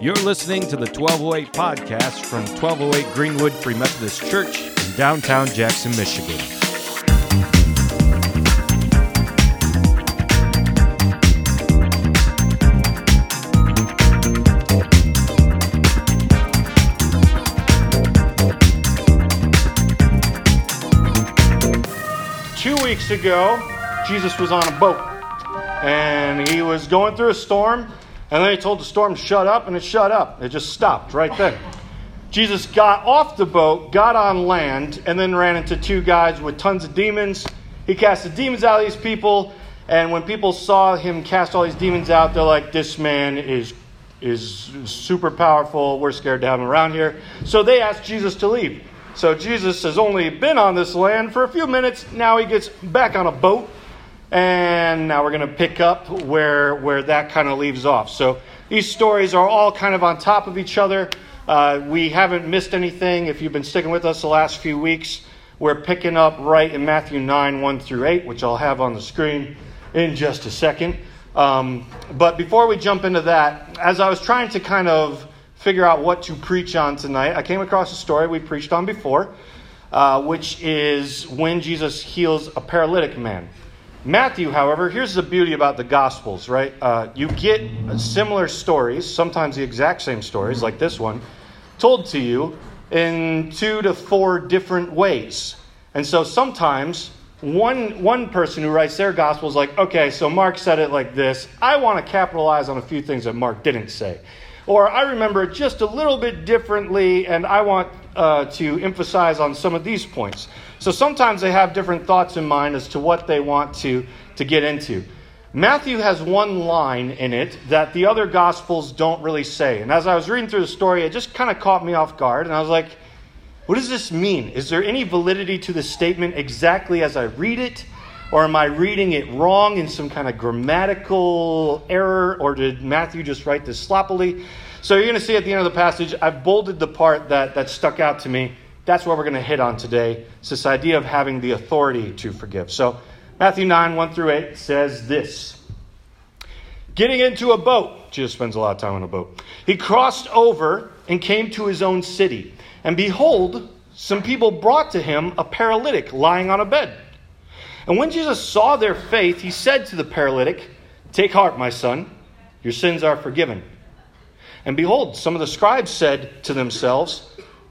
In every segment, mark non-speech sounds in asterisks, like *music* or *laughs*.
You're listening to the 1208 podcast from 1208 Greenwood Free Methodist Church in downtown Jackson, Michigan. Two weeks ago, Jesus was on a boat and he was going through a storm. And then he told the storm to shut up, and it shut up. It just stopped right there. Jesus got off the boat, got on land, and then ran into two guys with tons of demons. He cast the demons out of these people, and when people saw him cast all these demons out, they're like, "This man is is super powerful. We're scared to have him around here." So they asked Jesus to leave. So Jesus has only been on this land for a few minutes. Now he gets back on a boat and now we're going to pick up where, where that kind of leaves off. So these stories are all kind of on top of each other. Uh, we haven't missed anything. If you've been sticking with us the last few weeks, we're picking up right in Matthew 9, 1 through 8, which I'll have on the screen in just a second. Um, but before we jump into that, as I was trying to kind of figure out what to preach on tonight, I came across a story we preached on before, uh, which is when Jesus heals a paralytic man. Matthew, however, here's the beauty about the Gospels, right? Uh, you get similar stories, sometimes the exact same stories, like this one, told to you in two to four different ways. And so sometimes one, one person who writes their Gospel is like, okay, so Mark said it like this. I want to capitalize on a few things that Mark didn't say. Or I remember it just a little bit differently, and I want uh, to emphasize on some of these points. So sometimes they have different thoughts in mind as to what they want to, to get into. Matthew has one line in it that the other gospels don't really say. And as I was reading through the story, it just kind of caught me off guard. And I was like, what does this mean? Is there any validity to the statement exactly as I read it? Or am I reading it wrong in some kind of grammatical error? Or did Matthew just write this sloppily? So you're going to see at the end of the passage, I've bolded the part that, that stuck out to me that's what we're going to hit on today. It's this idea of having the authority to forgive. So, Matthew 9, 1 through 8 says this Getting into a boat, Jesus spends a lot of time on a boat. He crossed over and came to his own city. And behold, some people brought to him a paralytic lying on a bed. And when Jesus saw their faith, he said to the paralytic, Take heart, my son, your sins are forgiven. And behold, some of the scribes said to themselves,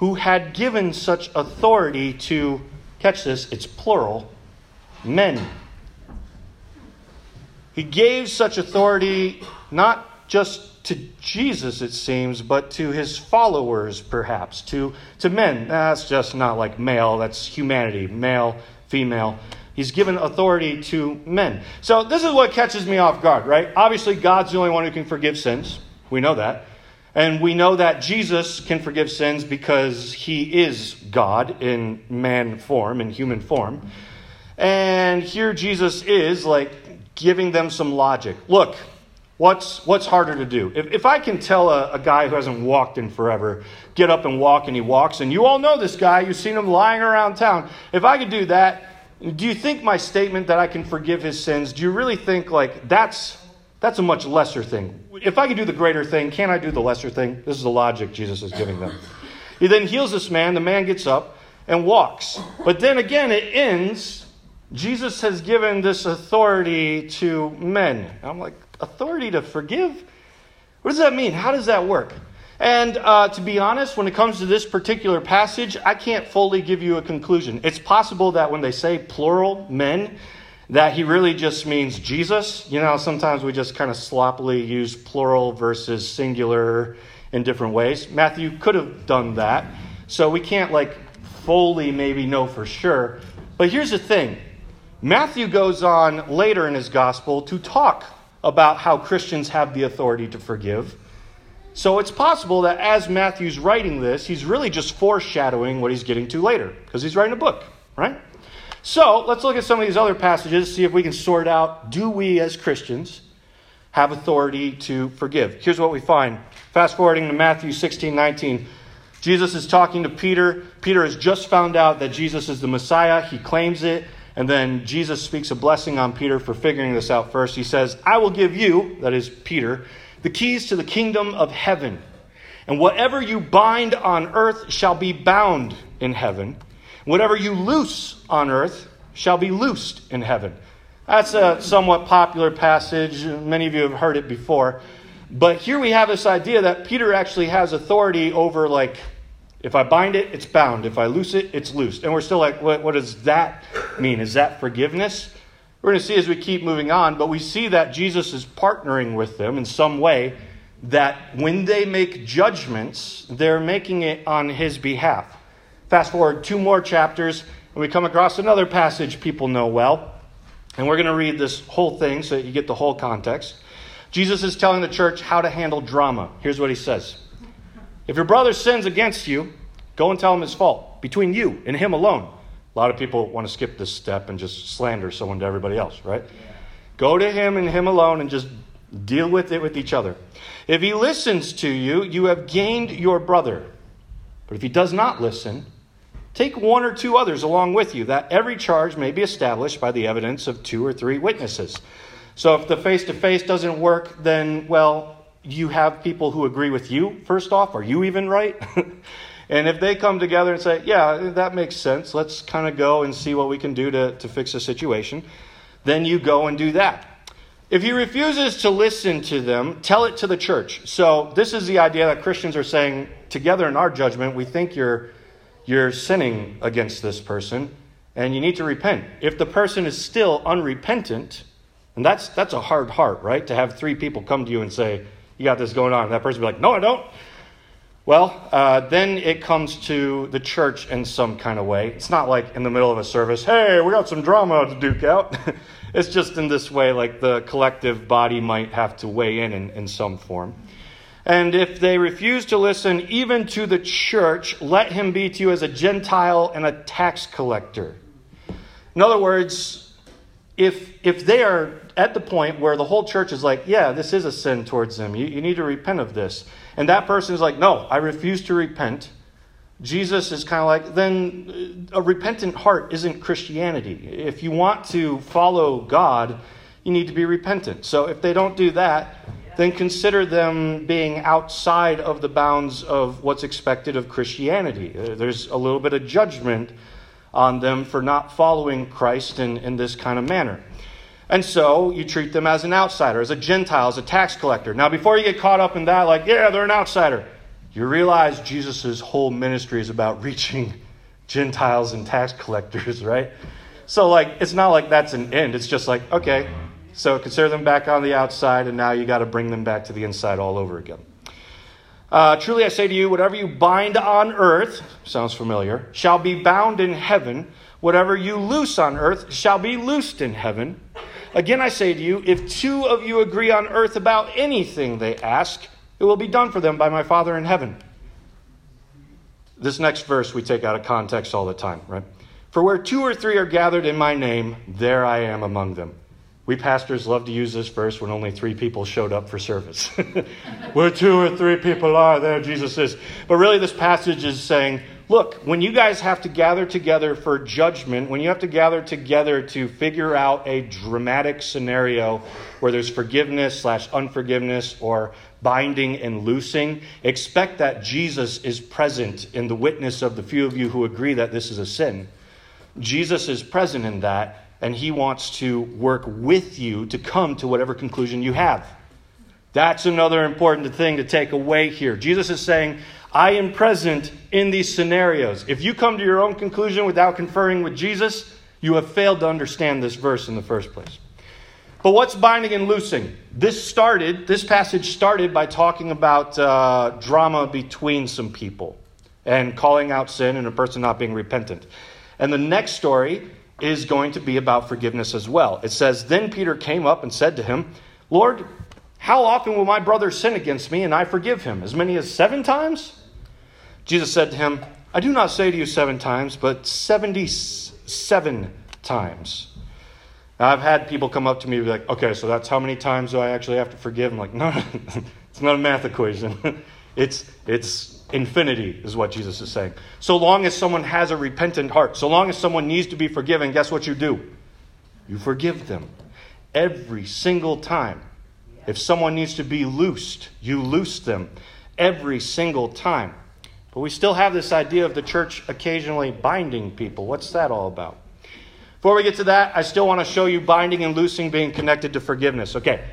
who had given such authority to, catch this, it's plural, men. He gave such authority not just to Jesus, it seems, but to his followers, perhaps, to, to men. That's just not like male, that's humanity, male, female. He's given authority to men. So, this is what catches me off guard, right? Obviously, God's the only one who can forgive sins. We know that. And we know that Jesus can forgive sins because he is God in man form, in human form. And here Jesus is like giving them some logic. Look, what's, what's harder to do? If, if I can tell a, a guy who hasn't walked in forever, get up and walk, and he walks, and you all know this guy, you've seen him lying around town. If I could do that, do you think my statement that I can forgive his sins, do you really think like that's that's a much lesser thing. If I can do the greater thing, can I do the lesser thing? This is the logic Jesus is giving them. He then heals this man. The man gets up and walks. But then again, it ends. Jesus has given this authority to men. I'm like, authority to forgive? What does that mean? How does that work? And uh, to be honest, when it comes to this particular passage, I can't fully give you a conclusion. It's possible that when they say plural men, that he really just means Jesus. You know, sometimes we just kind of sloppily use plural versus singular in different ways. Matthew could have done that. So we can't like fully maybe know for sure. But here's the thing Matthew goes on later in his gospel to talk about how Christians have the authority to forgive. So it's possible that as Matthew's writing this, he's really just foreshadowing what he's getting to later, because he's writing a book, right? So let's look at some of these other passages, see if we can sort out do we as Christians have authority to forgive? Here's what we find. Fast forwarding to Matthew 16 19. Jesus is talking to Peter. Peter has just found out that Jesus is the Messiah. He claims it. And then Jesus speaks a blessing on Peter for figuring this out first. He says, I will give you, that is Peter, the keys to the kingdom of heaven. And whatever you bind on earth shall be bound in heaven. Whatever you loose on earth shall be loosed in heaven. That's a somewhat popular passage. Many of you have heard it before. But here we have this idea that Peter actually has authority over, like, if I bind it, it's bound. If I loose it, it's loosed. And we're still like, what, what does that mean? Is that forgiveness? We're going to see as we keep moving on, but we see that Jesus is partnering with them in some way that when they make judgments, they're making it on his behalf. Fast forward two more chapters, and we come across another passage people know well. And we're going to read this whole thing so that you get the whole context. Jesus is telling the church how to handle drama. Here's what he says If your brother sins against you, go and tell him his fault between you and him alone. A lot of people want to skip this step and just slander someone to everybody else, right? Go to him and him alone and just deal with it with each other. If he listens to you, you have gained your brother. But if he does not listen, take one or two others along with you, that every charge may be established by the evidence of two or three witnesses. So if the face to face doesn't work, then, well, you have people who agree with you, first off. Are you even right? *laughs* And if they come together and say, yeah, that makes sense, let's kind of go and see what we can do to, to fix the situation, then you go and do that. If he refuses to listen to them, tell it to the church. So this is the idea that Christians are saying together in our judgment, we think you're, you're sinning against this person and you need to repent. If the person is still unrepentant, and that's, that's a hard heart, right? To have three people come to you and say, you got this going on. And that person be like, no, I don't. Well, uh, then it comes to the church in some kind of way. It's not like in the middle of a service, hey, we got some drama to duke out. *laughs* it's just in this way, like the collective body might have to weigh in, in in some form. And if they refuse to listen even to the church, let him be to you as a Gentile and a tax collector. In other words, if, if they are at the point where the whole church is like, yeah, this is a sin towards them, you, you need to repent of this and that person is like, no, I refuse to repent. Jesus is kind of like, then uh, a repentant heart isn't Christianity. If you want to follow God, you need to be repentant. So if they don't do that, then consider them being outside of the bounds of what's expected of Christianity. Uh, there's a little bit of judgment on them for not following Christ in, in this kind of manner. And so you treat them as an outsider, as a Gentile, as a tax collector. Now, before you get caught up in that, like, yeah, they're an outsider, you realize Jesus' whole ministry is about *laughs* reaching Gentiles and tax collectors, right? So, like, it's not like that's an end. It's just like, okay, so consider them back on the outside, and now you got to bring them back to the inside all over again. Uh, truly, I say to you, whatever you bind on earth, sounds familiar, shall be bound in heaven. Whatever you loose on earth shall be loosed in heaven. Again, I say to you, if two of you agree on earth about anything they ask, it will be done for them by my Father in heaven. This next verse we take out of context all the time, right? For where two or three are gathered in my name, there I am among them. We pastors love to use this verse when only three people showed up for service. *laughs* where two or three people are, there Jesus is. But really, this passage is saying, look, when you guys have to gather together for judgment, when you have to gather together to figure out a dramatic scenario where there's forgiveness slash unforgiveness or binding and loosing, expect that Jesus is present in the witness of the few of you who agree that this is a sin. Jesus is present in that, and he wants to work with you to come to whatever conclusion you have. That's another important thing to take away here. Jesus is saying, I am present in these scenarios. If you come to your own conclusion without conferring with Jesus, you have failed to understand this verse in the first place. But what's binding and loosing? This started, this passage started by talking about uh, drama between some people and calling out sin and a person not being repentant. And the next story is going to be about forgiveness as well. It says, Then Peter came up and said to him, Lord, How often will my brother sin against me and I forgive him? As many as seven times? Jesus said to him, I do not say to you seven times, but 77 times. Now, I've had people come up to me and be like, okay, so that's how many times do I actually have to forgive? I'm like, no, *laughs* it's not a math equation. *laughs* it's, it's infinity, is what Jesus is saying. So long as someone has a repentant heart, so long as someone needs to be forgiven, guess what you do? You forgive them every single time. If someone needs to be loosed, you loose them every single time. But we still have this idea of the church occasionally binding people. What's that all about? Before we get to that, I still want to show you binding and loosing being connected to forgiveness. Okay.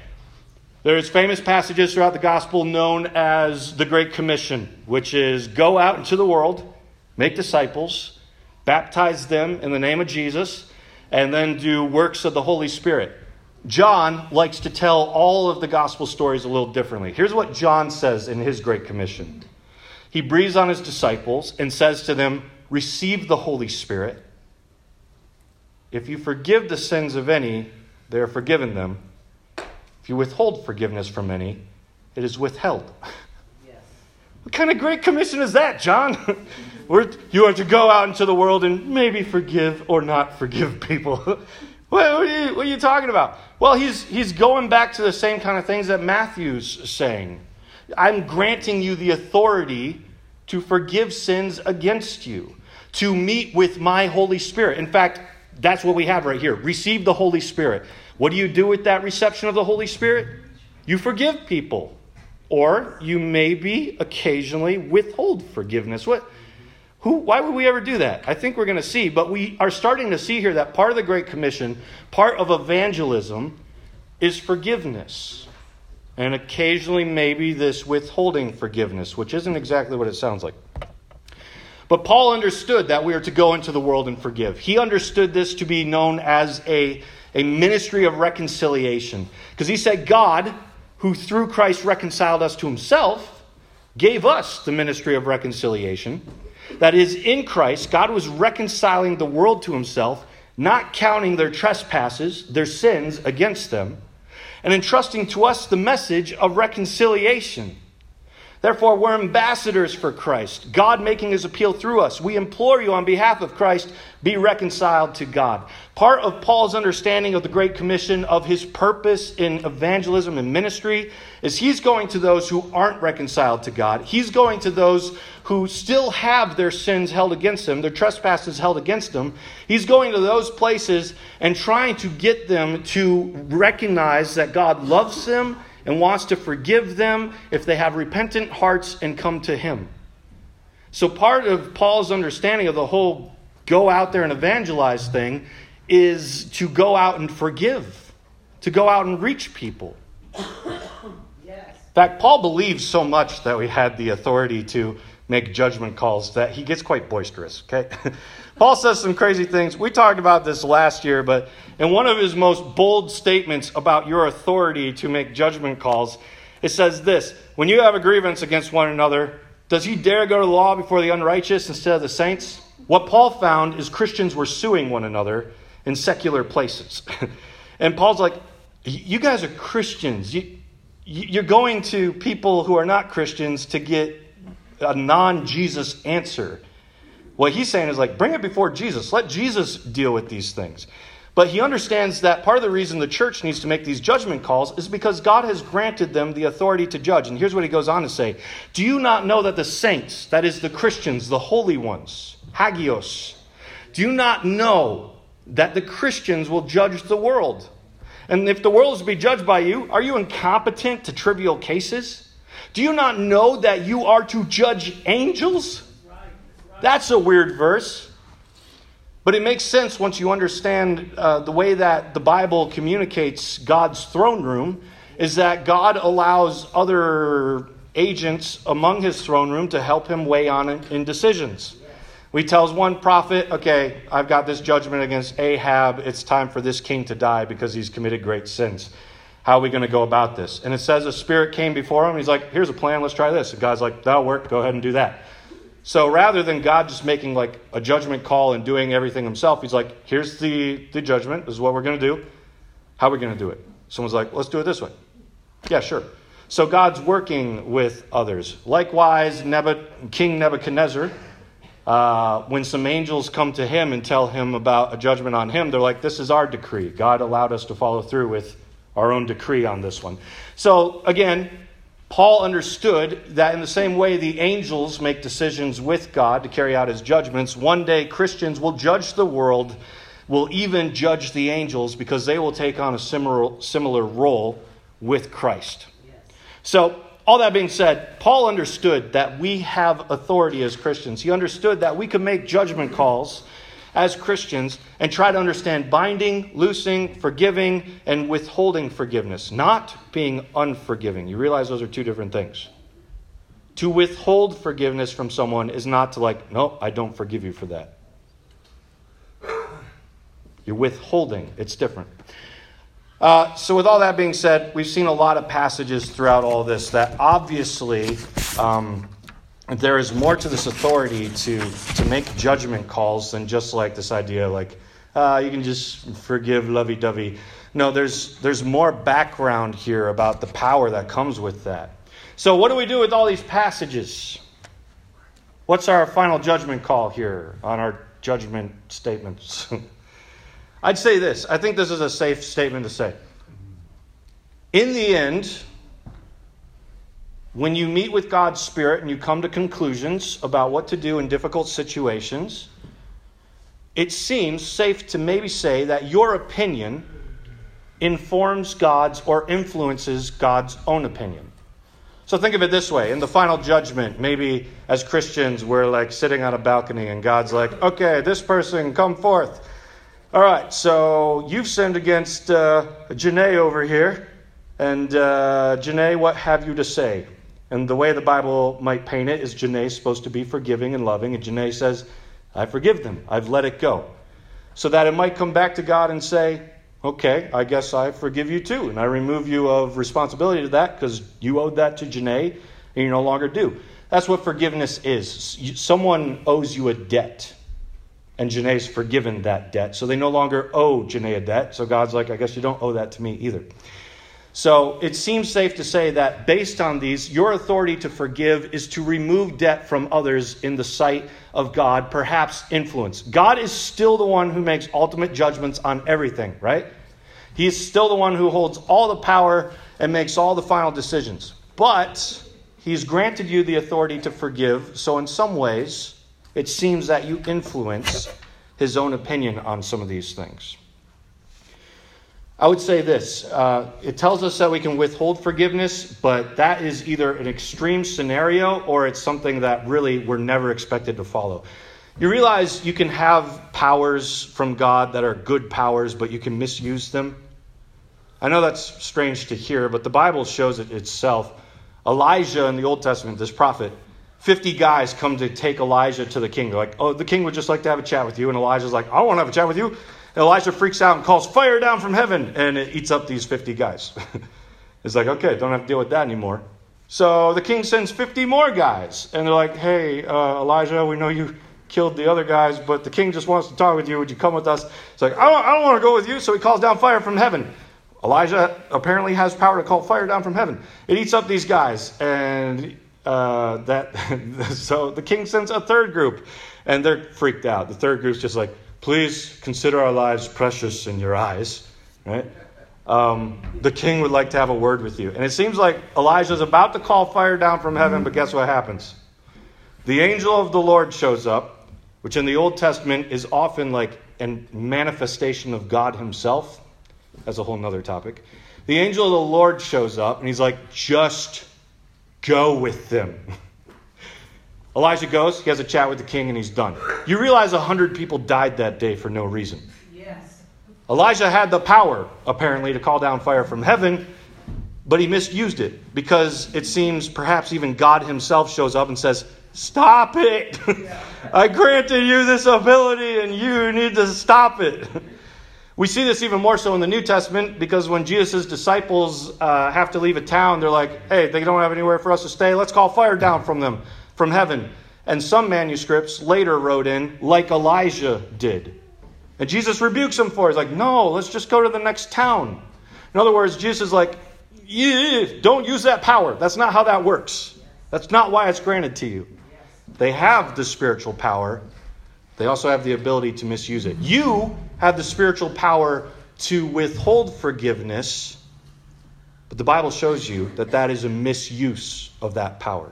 There's famous passages throughout the gospel known as the Great Commission, which is go out into the world, make disciples, baptize them in the name of Jesus, and then do works of the Holy Spirit. John likes to tell all of the gospel stories a little differently. Here's what John says in his Great Commission He breathes on his disciples and says to them, Receive the Holy Spirit. If you forgive the sins of any, they are forgiven them. If you withhold forgiveness from any, it is withheld. *laughs* Yes. What kind of great commission is that, John? *laughs* you are to go out into the world and maybe forgive or not forgive people. *laughs* what, are you, what are you talking about? Well, he's, he's going back to the same kind of things that Matthew's saying. I'm granting you the authority to forgive sins against you, to meet with my Holy Spirit. In fact, that's what we have right here. Receive the Holy Spirit. What do you do with that reception of the Holy Spirit? You forgive people. Or you maybe occasionally withhold forgiveness. What who why would we ever do that? I think we're going to see, but we are starting to see here that part of the Great Commission, part of evangelism is forgiveness. And occasionally maybe this withholding forgiveness, which isn't exactly what it sounds like. But Paul understood that we are to go into the world and forgive. He understood this to be known as a, a ministry of reconciliation. Because he said, God, who through Christ reconciled us to himself, gave us the ministry of reconciliation. That is, in Christ, God was reconciling the world to himself, not counting their trespasses, their sins against them, and entrusting to us the message of reconciliation. Therefore, we're ambassadors for Christ, God making his appeal through us. We implore you on behalf of Christ, be reconciled to God. Part of Paul's understanding of the Great Commission, of his purpose in evangelism and ministry, is he's going to those who aren't reconciled to God. He's going to those who still have their sins held against them, their trespasses held against them. He's going to those places and trying to get them to recognize that God loves them and wants to forgive them if they have repentant hearts and come to Him. So, part of Paul's understanding of the whole go out there and evangelize thing is to go out and forgive, to go out and reach people. Yes. In fact, Paul believes so much that we had the authority to make judgment calls that he gets quite boisterous, okay? *laughs* Paul says some crazy things. We talked about this last year, but in one of his most bold statements about your authority to make judgment calls, it says this When you have a grievance against one another, does he dare go to law before the unrighteous instead of the saints? What Paul found is Christians were suing one another in secular places. *laughs* and Paul's like, You guys are Christians. You, you're going to people who are not Christians to get a non Jesus answer. What he's saying is like, bring it before Jesus. Let Jesus deal with these things. But he understands that part of the reason the church needs to make these judgment calls is because God has granted them the authority to judge. And here's what he goes on to say Do you not know that the saints, that is the Christians, the holy ones, hagios, do you not know that the Christians will judge the world? And if the world is to be judged by you, are you incompetent to trivial cases? Do you not know that you are to judge angels? That's a weird verse. But it makes sense once you understand uh, the way that the Bible communicates God's throne room is that God allows other agents among his throne room to help him weigh on in decisions. We tells one prophet, okay, I've got this judgment against Ahab. It's time for this king to die because he's committed great sins. How are we going to go about this? And it says a spirit came before him. He's like, here's a plan. Let's try this. And God's like, that'll work. Go ahead and do that. So rather than God just making like a judgment call and doing everything himself, he's like, here's the, the judgment. This is what we're going to do. How are we going to do it? Someone's like, let's do it this way. Yeah, sure. So God's working with others. Likewise, King Nebuchadnezzar, uh, when some angels come to him and tell him about a judgment on him, they're like, This is our decree. God allowed us to follow through with our own decree on this one. So, again, Paul understood that in the same way the angels make decisions with God to carry out his judgments, one day Christians will judge the world, will even judge the angels because they will take on a similar, similar role with Christ. So, all that being said, Paul understood that we have authority as Christians. He understood that we could make judgment calls as Christians and try to understand binding, loosing, forgiving, and withholding forgiveness, not being unforgiving. You realize those are two different things. To withhold forgiveness from someone is not to, like, no, I don't forgive you for that. You're withholding, it's different. Uh, so, with all that being said, we've seen a lot of passages throughout all this that obviously um, there is more to this authority to, to make judgment calls than just like this idea like uh, you can just forgive lovey dovey. No, there's, there's more background here about the power that comes with that. So, what do we do with all these passages? What's our final judgment call here on our judgment statements? *laughs* I'd say this. I think this is a safe statement to say. In the end, when you meet with God's Spirit and you come to conclusions about what to do in difficult situations, it seems safe to maybe say that your opinion informs God's or influences God's own opinion. So think of it this way in the final judgment, maybe as Christians, we're like sitting on a balcony and God's like, okay, this person, come forth. All right, so you've sinned against uh, Janae over here. And uh, Janae, what have you to say? And the way the Bible might paint it is Janae's supposed to be forgiving and loving. And Janae says, I forgive them. I've let it go. So that it might come back to God and say, okay, I guess I forgive you too. And I remove you of responsibility to that because you owed that to Janae and you no longer do. That's what forgiveness is. Someone owes you a debt and Janae's forgiven that debt. So they no longer owe Janae a debt. So God's like, I guess you don't owe that to me either. So it seems safe to say that based on these, your authority to forgive is to remove debt from others in the sight of God, perhaps influence. God is still the one who makes ultimate judgments on everything, right? He is still the one who holds all the power and makes all the final decisions. But He's granted you the authority to forgive. So, in some ways, it seems that you influence his own opinion on some of these things. I would say this uh, it tells us that we can withhold forgiveness, but that is either an extreme scenario or it's something that really we're never expected to follow. You realize you can have powers from God that are good powers, but you can misuse them. I know that's strange to hear, but the Bible shows it itself. Elijah in the Old Testament, this prophet, 50 guys come to take Elijah to the king. They're like, oh, the king would just like to have a chat with you. And Elijah's like, I want to have a chat with you. Elijah freaks out and calls fire down from heaven, and it eats up these 50 guys. *laughs* it's like, okay, don't have to deal with that anymore. So the king sends 50 more guys, and they're like, hey, uh, Elijah, we know you killed the other guys, but the king just wants to talk with you. Would you come with us? It's like, I don't, I don't want to go with you. So he calls down fire from heaven. Elijah apparently has power to call fire down from heaven. It eats up these guys, and uh, that *laughs* so the king sends a third group, and they're freaked out. The third group's just like, please consider our lives precious in your eyes, right? Um, the king would like to have a word with you. And it seems like Elijah's about to call fire down from heaven, but guess what happens? The angel of the Lord shows up, which in the Old Testament is often like a manifestation of God himself. That's a whole nother topic. The angel of the Lord shows up, and he's like, just Go with them. *laughs* Elijah goes, he has a chat with the king, and he's done. You realize a hundred people died that day for no reason. Yes. Elijah had the power, apparently, to call down fire from heaven, but he misused it because it seems perhaps even God himself shows up and says, Stop it! *laughs* I granted you this ability, and you need to stop it. We see this even more so in the New Testament because when Jesus' disciples uh, have to leave a town, they're like, hey, they don't have anywhere for us to stay. Let's call fire down from them, from heaven. And some manuscripts later wrote in, like Elijah did. And Jesus rebukes him for it. He's like, no, let's just go to the next town. In other words, Jesus is like, don't use that power. That's not how that works. That's not why it's granted to you. They have the spiritual power, they also have the ability to misuse it. You have the spiritual power to withhold forgiveness, but the Bible shows you that that is a misuse of that power.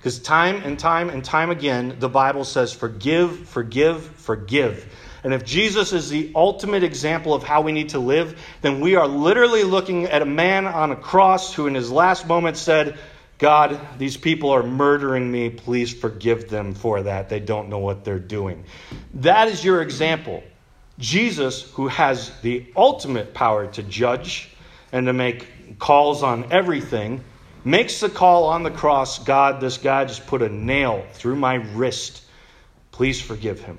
Because time and time and time again, the Bible says, forgive, forgive, forgive. And if Jesus is the ultimate example of how we need to live, then we are literally looking at a man on a cross who, in his last moment, said, God, these people are murdering me. Please forgive them for that. They don't know what they're doing. That is your example. Jesus, who has the ultimate power to judge and to make calls on everything, makes the call on the cross God, this guy just put a nail through my wrist. Please forgive him.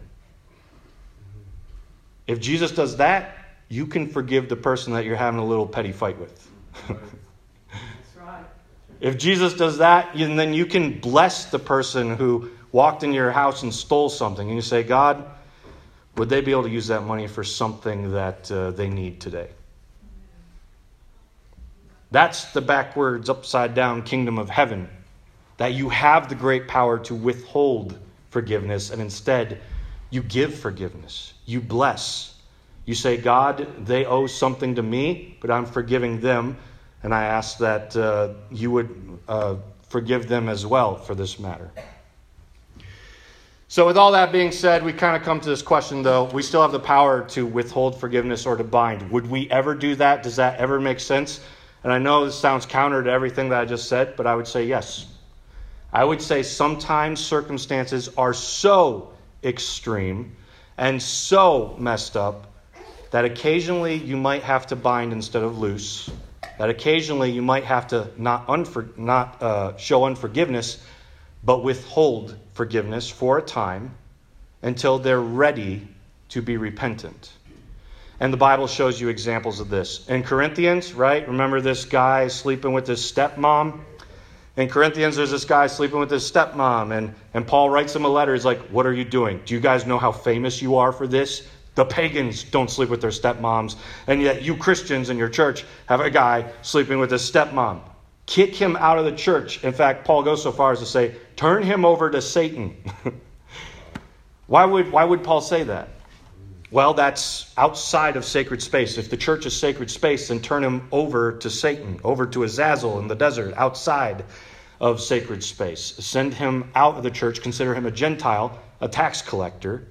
If Jesus does that, you can forgive the person that you're having a little petty fight with. *laughs* If Jesus does that, then you can bless the person who walked in your house and stole something. And you say, God, would they be able to use that money for something that uh, they need today? That's the backwards, upside down kingdom of heaven. That you have the great power to withhold forgiveness, and instead, you give forgiveness. You bless. You say, God, they owe something to me, but I'm forgiving them, and I ask that uh, you would uh, forgive them as well for this matter. So, with all that being said, we kind of come to this question though. We still have the power to withhold forgiveness or to bind. Would we ever do that? Does that ever make sense? And I know this sounds counter to everything that I just said, but I would say yes. I would say sometimes circumstances are so extreme and so messed up that occasionally you might have to bind instead of loose, that occasionally you might have to not, unfor- not uh, show unforgiveness, but withhold forgiveness for a time until they're ready to be repentant. And the Bible shows you examples of this. In Corinthians, right? Remember this guy sleeping with his stepmom? In Corinthians, there's this guy sleeping with his stepmom, and, and Paul writes him a letter. He's like, What are you doing? Do you guys know how famous you are for this? The pagans don't sleep with their stepmoms, and yet you Christians in your church have a guy sleeping with his stepmom. Kick him out of the church. In fact, Paul goes so far as to say, Turn him over to Satan. *laughs* why, would, why would Paul say that? Well, that's outside of sacred space. If the church is sacred space, then turn him over to Satan, over to Azazel in the desert, outside of sacred space. Send him out of the church, consider him a Gentile, a tax collector,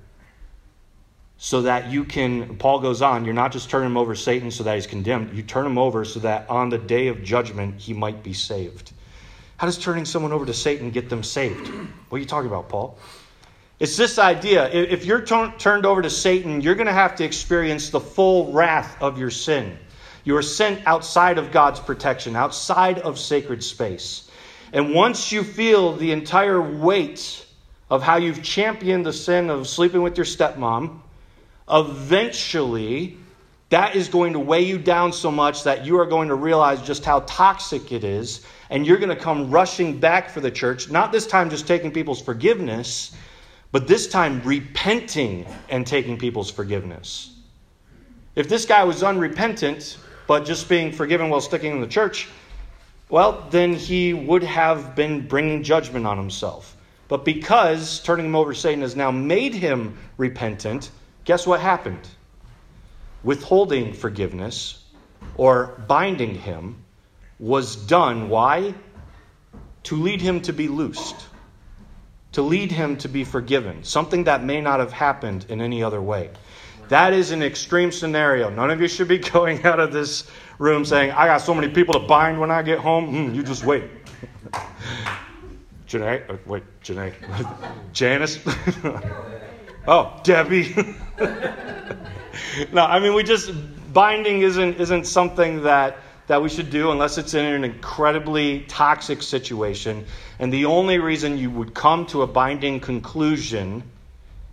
so that you can, Paul goes on, you're not just turning him over to Satan so that he's condemned, you turn him over so that on the day of judgment he might be saved. How does turning someone over to Satan get them saved? What are you talking about, Paul? It's this idea if you're t- turned over to Satan, you're going to have to experience the full wrath of your sin. You are sent outside of God's protection, outside of sacred space. And once you feel the entire weight of how you've championed the sin of sleeping with your stepmom, eventually that is going to weigh you down so much that you are going to realize just how toxic it is. And you're going to come rushing back for the church, not this time just taking people's forgiveness but this time repenting and taking people's forgiveness. If this guy was unrepentant, but just being forgiven while sticking in the church, well, then he would have been bringing judgment on himself. But because turning him over to Satan has now made him repentant, guess what happened? Withholding forgiveness or binding him was done. Why? To lead him to be loosed to lead him to be forgiven, something that may not have happened in any other way. That is an extreme scenario. None of you should be *laughs* going out of this room saying, I got so many people to bind when I get home. Mm, you just wait. Janae, uh, wait, Janae. *laughs* Janice? *laughs* oh, Debbie. no, I mean, we just, binding isn't, isn't something that that we should do unless it's in an incredibly toxic situation. And the only reason you would come to a binding conclusion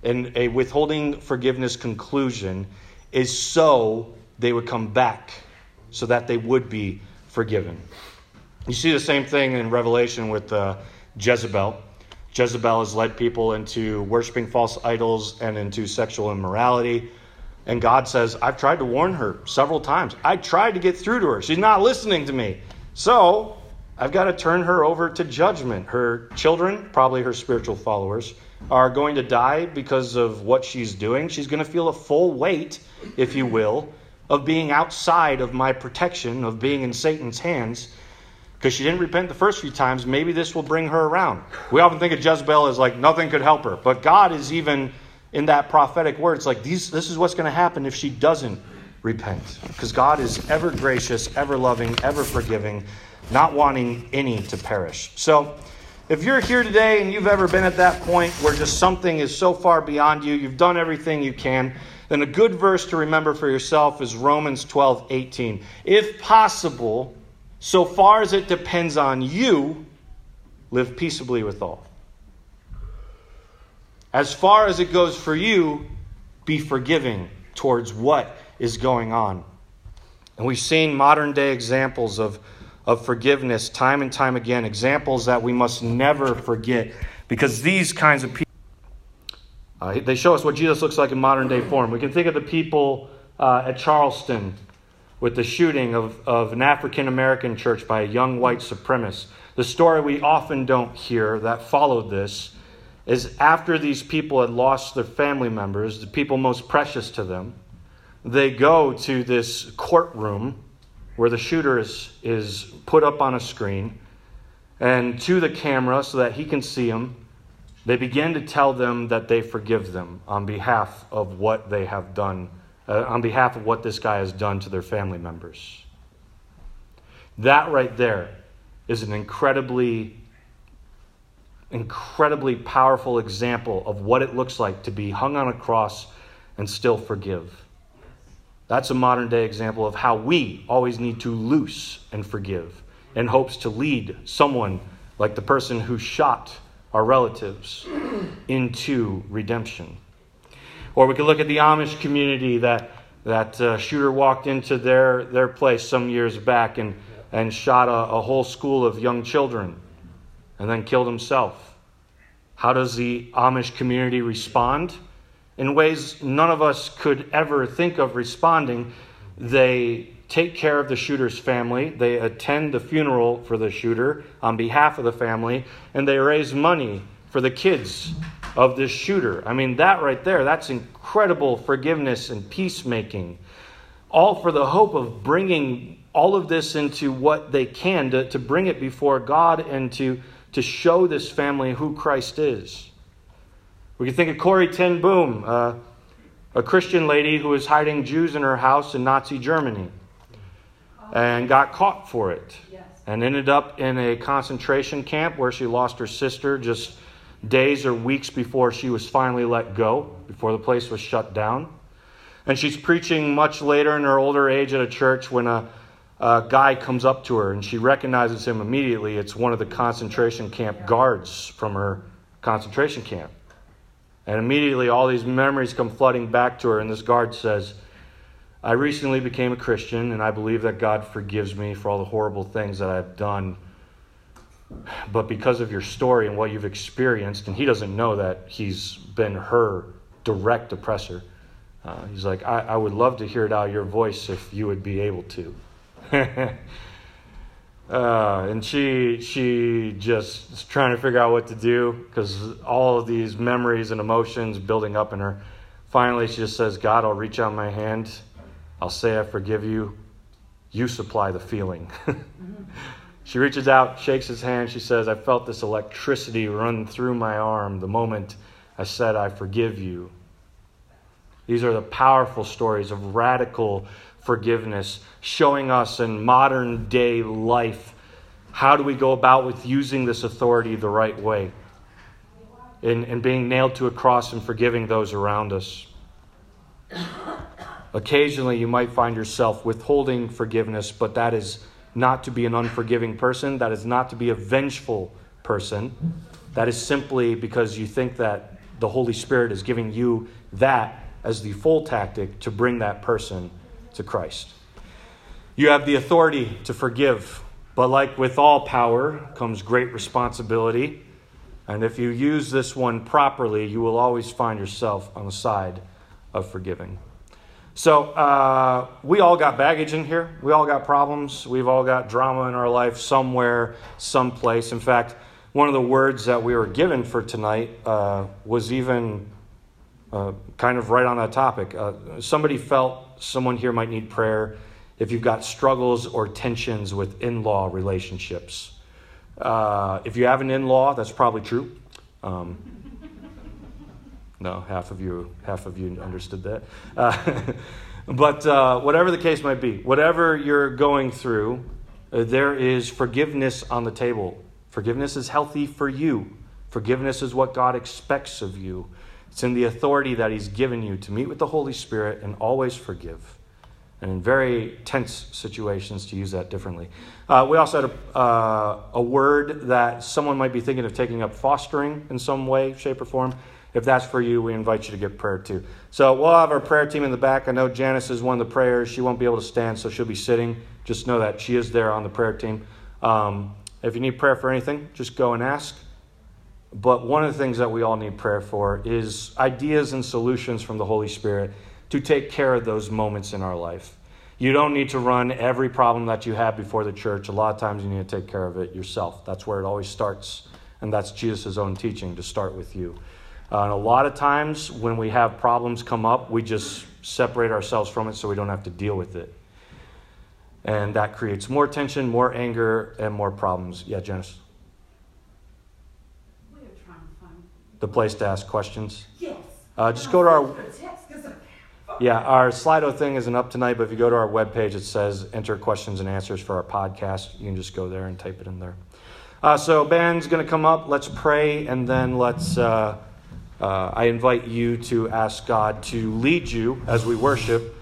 and a withholding forgiveness conclusion is so they would come back, so that they would be forgiven. You see the same thing in Revelation with uh, Jezebel. Jezebel has led people into worshiping false idols and into sexual immorality. And God says, I've tried to warn her several times. I tried to get through to her. She's not listening to me. So I've got to turn her over to judgment. Her children, probably her spiritual followers, are going to die because of what she's doing. She's going to feel a full weight, if you will, of being outside of my protection, of being in Satan's hands. Because she didn't repent the first few times, maybe this will bring her around. We often think of Jezebel as like nothing could help her, but God is even in that prophetic word. It's like these, this is what's going to happen if she doesn't repent. Because God is ever gracious, ever loving, ever forgiving, not wanting any to perish. So, if you're here today and you've ever been at that point where just something is so far beyond you, you've done everything you can, then a good verse to remember for yourself is Romans 12 18. If possible, so far as it depends on you, live peaceably with all. As far as it goes for you, be forgiving towards what is going on. And we've seen modern day examples of of forgiveness time and time again, examples that we must never forget because these kinds of people, uh, they show us what Jesus looks like in modern day form. We can think of the people uh, at Charleston with the shooting of, of an African American church by a young white supremacist. The story we often don't hear that followed this is after these people had lost their family members, the people most precious to them, they go to this courtroom where the shooter is, is put up on a screen and to the camera so that he can see them. They begin to tell them that they forgive them on behalf of what they have done, uh, on behalf of what this guy has done to their family members. That right there is an incredibly, incredibly powerful example of what it looks like to be hung on a cross and still forgive. That's a modern day example of how we always need to loose and forgive in hopes to lead someone like the person who shot our relatives *clears throat* into redemption. Or we could look at the Amish community that that uh, shooter walked into their, their place some years back and, and shot a, a whole school of young children and then killed himself. How does the Amish community respond? in ways none of us could ever think of responding. They take care of the shooter's family, they attend the funeral for the shooter on behalf of the family, and they raise money for the kids of this shooter. I mean, that right there, that's incredible forgiveness and peacemaking. All for the hope of bringing all of this into what they can to, to bring it before God and to, to show this family who Christ is. We can think of Corrie ten Boom, uh, a Christian lady who was hiding Jews in her house in Nazi Germany and got caught for it and ended up in a concentration camp where she lost her sister just days or weeks before she was finally let go, before the place was shut down. And she's preaching much later in her older age at a church when a, a guy comes up to her and she recognizes him immediately. It's one of the concentration camp guards from her concentration camp. And immediately all these memories come flooding back to her, and this guard says, I recently became a Christian, and I believe that God forgives me for all the horrible things that I've done. But because of your story and what you've experienced, and he doesn't know that he's been her direct oppressor, uh, he's like, I, I would love to hear it out of your voice if you would be able to. *laughs* Uh, and she she just is trying to figure out what to do because all of these memories and emotions building up in her. Finally, she just says, "God, I'll reach out my hand. I'll say I forgive you. You supply the feeling." *laughs* she reaches out, shakes his hand. She says, "I felt this electricity run through my arm the moment I said I forgive you." These are the powerful stories of radical forgiveness, showing us in modern day life how do we go about with using this authority the right way and, and being nailed to a cross and forgiving those around us. Occasionally, you might find yourself withholding forgiveness, but that is not to be an unforgiving person. That is not to be a vengeful person. That is simply because you think that the Holy Spirit is giving you that as the full tactic to bring that person to Christ. You have the authority to forgive, but like with all power comes great responsibility. And if you use this one properly, you will always find yourself on the side of forgiving. So, uh, we all got baggage in here. We all got problems. We've all got drama in our life somewhere, someplace. In fact, one of the words that we were given for tonight uh, was even uh, kind of right on that topic. Uh, somebody felt someone here might need prayer if you've got struggles or tensions with in law relationships. Uh, if you have an in law, that's probably true. Um, *laughs* no, half of you, half of you understood that. Uh, *laughs* but uh, whatever the case might be, whatever you're going through, uh, there is forgiveness on the table. Forgiveness is healthy for you. Forgiveness is what God expects of you. It's in the authority that He's given you to meet with the Holy Spirit and always forgive. And in very tense situations, to use that differently. Uh, we also had a, uh, a word that someone might be thinking of taking up fostering in some way, shape, or form. If that's for you, we invite you to get prayer too. So we'll have our prayer team in the back. I know Janice is one of the prayers. She won't be able to stand, so she'll be sitting. Just know that she is there on the prayer team. Um, if you need prayer for anything, just go and ask. But one of the things that we all need prayer for is ideas and solutions from the Holy Spirit to take care of those moments in our life. You don't need to run every problem that you have before the church. A lot of times you need to take care of it yourself. That's where it always starts. And that's Jesus' own teaching to start with you. Uh, and a lot of times when we have problems come up, we just separate ourselves from it so we don't have to deal with it. And that creates more tension, more anger, and more problems. Yeah, Janice? We are trying to find. The place to ask questions. Yes. Uh, just go to our Text, 'cause of- yeah our Slido thing isn't up tonight, but if you go to our webpage, it says enter questions and answers for our podcast. You can just go there and type it in there. Uh, so band's going to come up. Let's pray, and then let's. Uh, uh, I invite you to ask God to lead you as we worship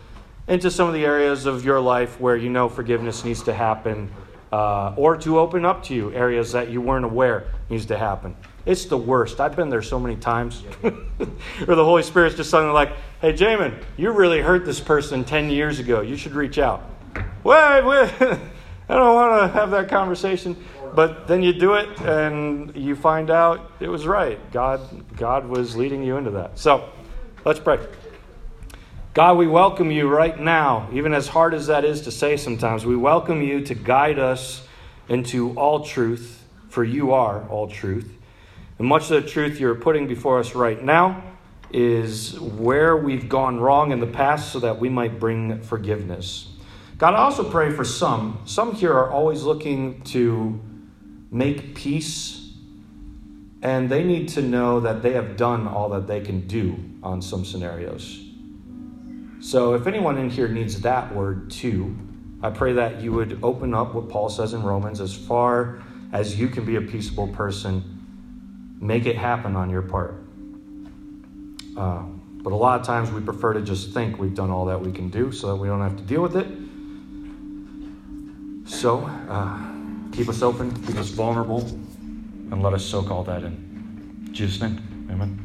into some of the areas of your life where you know forgiveness needs to happen, uh, or to open up to you areas that you weren't aware needs to happen. It's the worst. I've been there so many times *laughs* where the Holy Spirit's just suddenly like, "Hey, Jamin, you really hurt this person ten years ago. You should reach out." Wait. *laughs* I don't want to have that conversation. But then you do it and you find out it was right. God, God was leading you into that. So let's pray. God, we welcome you right now, even as hard as that is to say sometimes. We welcome you to guide us into all truth, for you are all truth. And much of the truth you're putting before us right now is where we've gone wrong in the past so that we might bring forgiveness. God, I also pray for some. Some here are always looking to make peace, and they need to know that they have done all that they can do on some scenarios. So, if anyone in here needs that word too, I pray that you would open up what Paul says in Romans as far as you can be a peaceable person, make it happen on your part. Uh, but a lot of times we prefer to just think we've done all that we can do so that we don't have to deal with it. So, uh, keep us open, keep us vulnerable, and let us soak all that in. Jesus' name, amen.